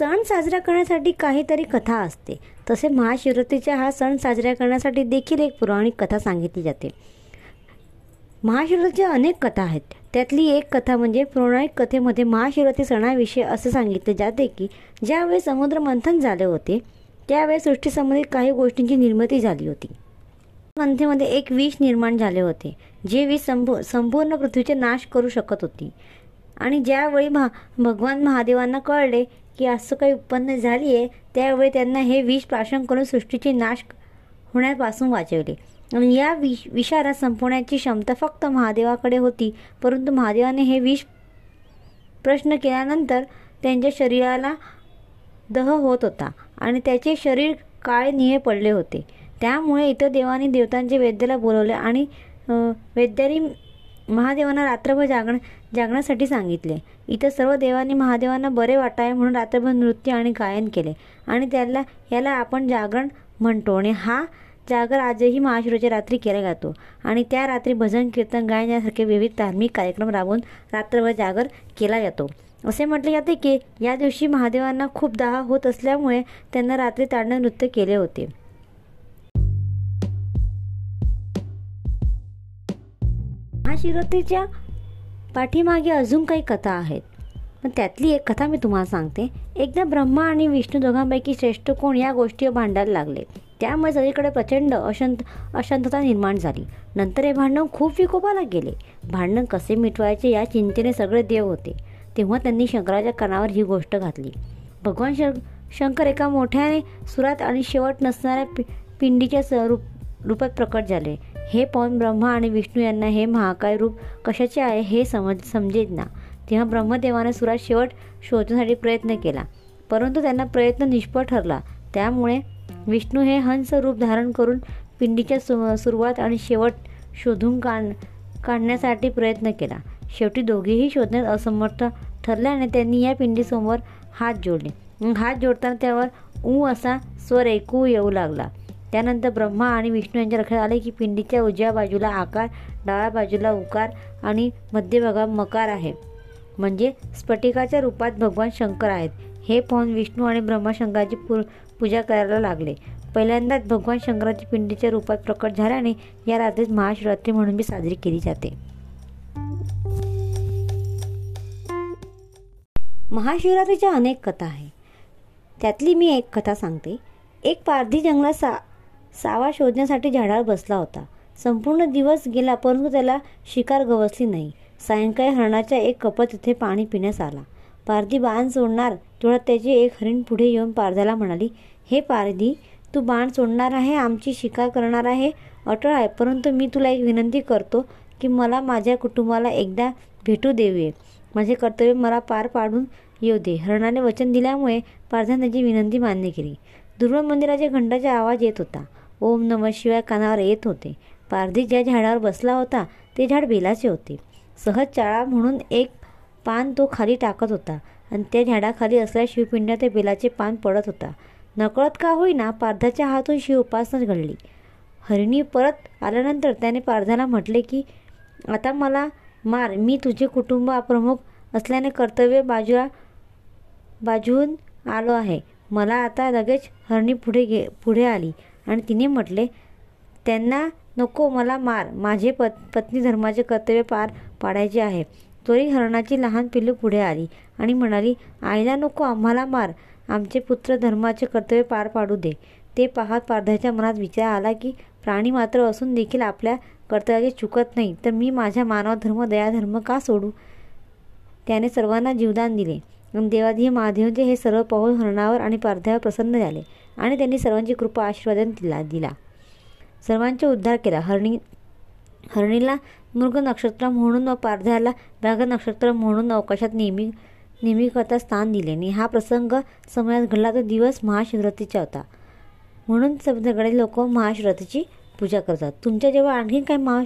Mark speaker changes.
Speaker 1: सण साजरा करण्यासाठी काहीतरी कथा असते. तसे महाशिवरात्रीचा हा सण साजरा करण्यासाठी देखील एक पौराणिक कथा सांगितली जाते. महाशिवरात्रीच्या अनेक कथा आहेत. त्यातली एक कथा म्हणजे पौराणिक कथेमध्ये महाशिवरात्री सणाविषयी असं सांगितले जाते की ज्यावेळी समुद्र मंथन झाले होते त्यावेळी सृष्टीसंबंधित काही गोष्टींची निर्मिती झाली होती. मंथेमध्ये एक विष निर्माण झाले होते जे विष संपू संपूर्ण पृथ्वीचे नाश करू शकत होती. आणि ज्यावेळी महा भगवान महादेवांना कळले की असं काही उत्पन्न झाली आहे त्यावेळी त्यांना हे विष प्राशन करून सृष्टीचे नाश होण्यापासून वाचवले. आणि या विष विषारा संपवण्याची क्षमता फक्त महादेवाकडे होती परंतु महादेवाने हे विष प्रश्न केल्यानंतर त्यांच्या शरीराला दह होत होता आणि त्याचे शरीर काळे निळे पडले होते. त्यामुळे इतर देवांनी देवतांचे वैद्याला बोलवले आणि वैद्यानी महादेवांना रात्रभर जागण जागण्यासाठी सांगितले. इतर सर्व देवांनी महादेवांना बरे वाटावे म्हणून रात्रभर नृत्य आणि गायन केले. आणि त्याला याला आपण जागरण म्हणतो. आणि हा जागर आजही महाशिवराच्या रात्री केला जातो. आणि त्या रात्री भजन कीर्तन गायन यासारखे विविध धार्मिक कार्यक्रम राबवून रात्रभर जागर केला जातो. असे म्हटले जाते की या दिवशी महादेवांना खूप दाह होत असल्यामुळे त्यांना रात्री ताडणं नृत्य केले होते. महाशिवरात्रीच्या पाठीमागे अजून काही कथा आहेत. पण त्यातली एक कथा मी तुम्हाला सांगते. एकदा ब्रह्मा आणि विष्णू दोघांपैकी श्रेष्ठ कोण या गोष्टीवर भांडायला लागले. त्यामुळे सगळीकडे प्रचंड अशांत अशांतता निर्माण झाली. नंतर हे भांडण खूप विकोपाला गेले. भांडण कसे मिटवायचे या चिंतेने सगळे देव होते. तेव्हा त्यांनी शंकराच्या कानावर ही गोष्ट घातली. भगवान शं शंकर एका मोठ्याने सुरात आणि शेवट नसणाऱ्या पि पिंडीच्या स्वरूप रूपात प्रकट झाले. हे पाहून ब्रह्मा आणि विष्णू यांना हे महाकाय रूप कशाचे आहे हे समज समजेत ना. तेव्हा ब्रह्मदेवाने सुरात शेवट शोधण्यासाठी प्रयत्न केला. परंतु त्यांना प्रयत्न निष्फळ ठरला. त्यामुळे विष्णू हे हंस रूप धारण करून पिंडीच्या सु सुरुवात आणि शेवट शोधून काढ काढण्यासाठी प्रयत्न केला. शेवटी दोघेही शोधण्यात असमर्थ ठरल्याने त्यांनी या पिंडीसमोर हात जोडले. हात जोडताना त्यावर ऊ असा स्वर ऐकू येऊ लागला. त्यानंतर ब्रह्मा आणि विष्णू यांच्या लक्षात आले की पिंडीच्या उजव्या बाजूला आकार डाव्या बाजूला उकार आणि मध्यभागात मकार आहे. म्हणजे स्फटिकाच्या रूपात भगवान शंकर आहेत. हे पाहून विष्णू आणि ब्रह्माशंकराची पू पूजा करायला लागले. पहिल्यांदाच भगवान शंकराची पिंडीच्या रूपात प्रकट झाल्याने या रात्रीत महाशिवरात्री म्हणून मी साजरी केली जाते. महाशिवरात्रीच्या अनेक कथा आहे. त्यातली मी एक कथा सांगते. एक पारधी जंगलात सा सावा शोधण्यासाठी झाडावर बसला होता. संपूर्ण दिवस गेला परंतु त्याला शिकार गवसली नाही. सायंकाळी हरणाच्या एक कपत तिथे पाणी पिण्यास आला. पारधी बाण सोडणार तेवढ्यात त्याची एक हरिण पुढे येऊन पारध्याला म्हणाली हे पारधी तू बाण सोडणार आहे आमची शिकार करणार आहे अटळ आहे परंतु मी तुला एक विनंती करतो की मला माझ्या कुटुंबाला एकदा भेटू देऊये. माझे कर्तव्य मला पार पाडून येऊ दे. हरणाने वचन दिल्यामुळे पारध्याने त्याची विनंती मान्य केली. दुर्वा मंदिराच्या घंटाचा आवाज येत होता. ओम नम शिवाय कानावर येत होते. पारधी ज्या झाडावर बसला होता ते झाड बेलाचे होते. सहज चाळा म्हणून एक पान तो खाली टाकत होता आणि त्या झाडाखाली असल्या शिवपिंड्या ते बेलाचे पान पडत होता. नकळत का होईना पारधाच्या हातून शिव उपासना घडली. हरिणी परत आल्यानंतर त्याने पारधाला म्हटले की आता मला मार मी तुझे कुटुंब प्रमुख असल्याने कर्तव्य बाजूला बाजून आलो आहे. मला आता लगेच हरणी पुढे घे पुढे आली. आणि तिने म्हटले त्यांना नको मला मार. माझे पत पत्नी धर्माचे कर्तव्य पार पाडायचे आहे. त्वरी हरणाची लहान पिल्लू पुढे आली आणि म्हणाली आईला नको आम्हाला मार. आमचे पुत्र धर्माचे कर्तव्य पार पाडू दे. ते पाहत पारध्याच्या मनात विचार आला की प्राणी मात्र असून देखील आपल्या कर्तव्याचे चुकत नाही. तर मी माझ्या मानव धर्म दयाधर्म का सोडू? त्याने सर्वांना जीवदान दिले. देवाधी महादेवचे हे सर्व पाहून हरणावर आणि पारध्यावर प्रसन्न झाले. आणि त्यांनी सर्वांची कृपा आशीर्वादन दिला दिला. सर्वांचा उद्धार केला. हरणी हरणीला मृग नक्षत्र म्हणून व पारध्याला व्याघ्र नक्षत्र म्हणून अवकाशात नेहमी नेहमीकरता स्थान दिले. आणि हा प्रसंग समयात घडला तो दिवस महाशिवरात्रीचा होता. म्हणून सगळे लोक महाशिवरात्रीची पूजा करतात. तुमच्या जेव्हा आणखीन काय महा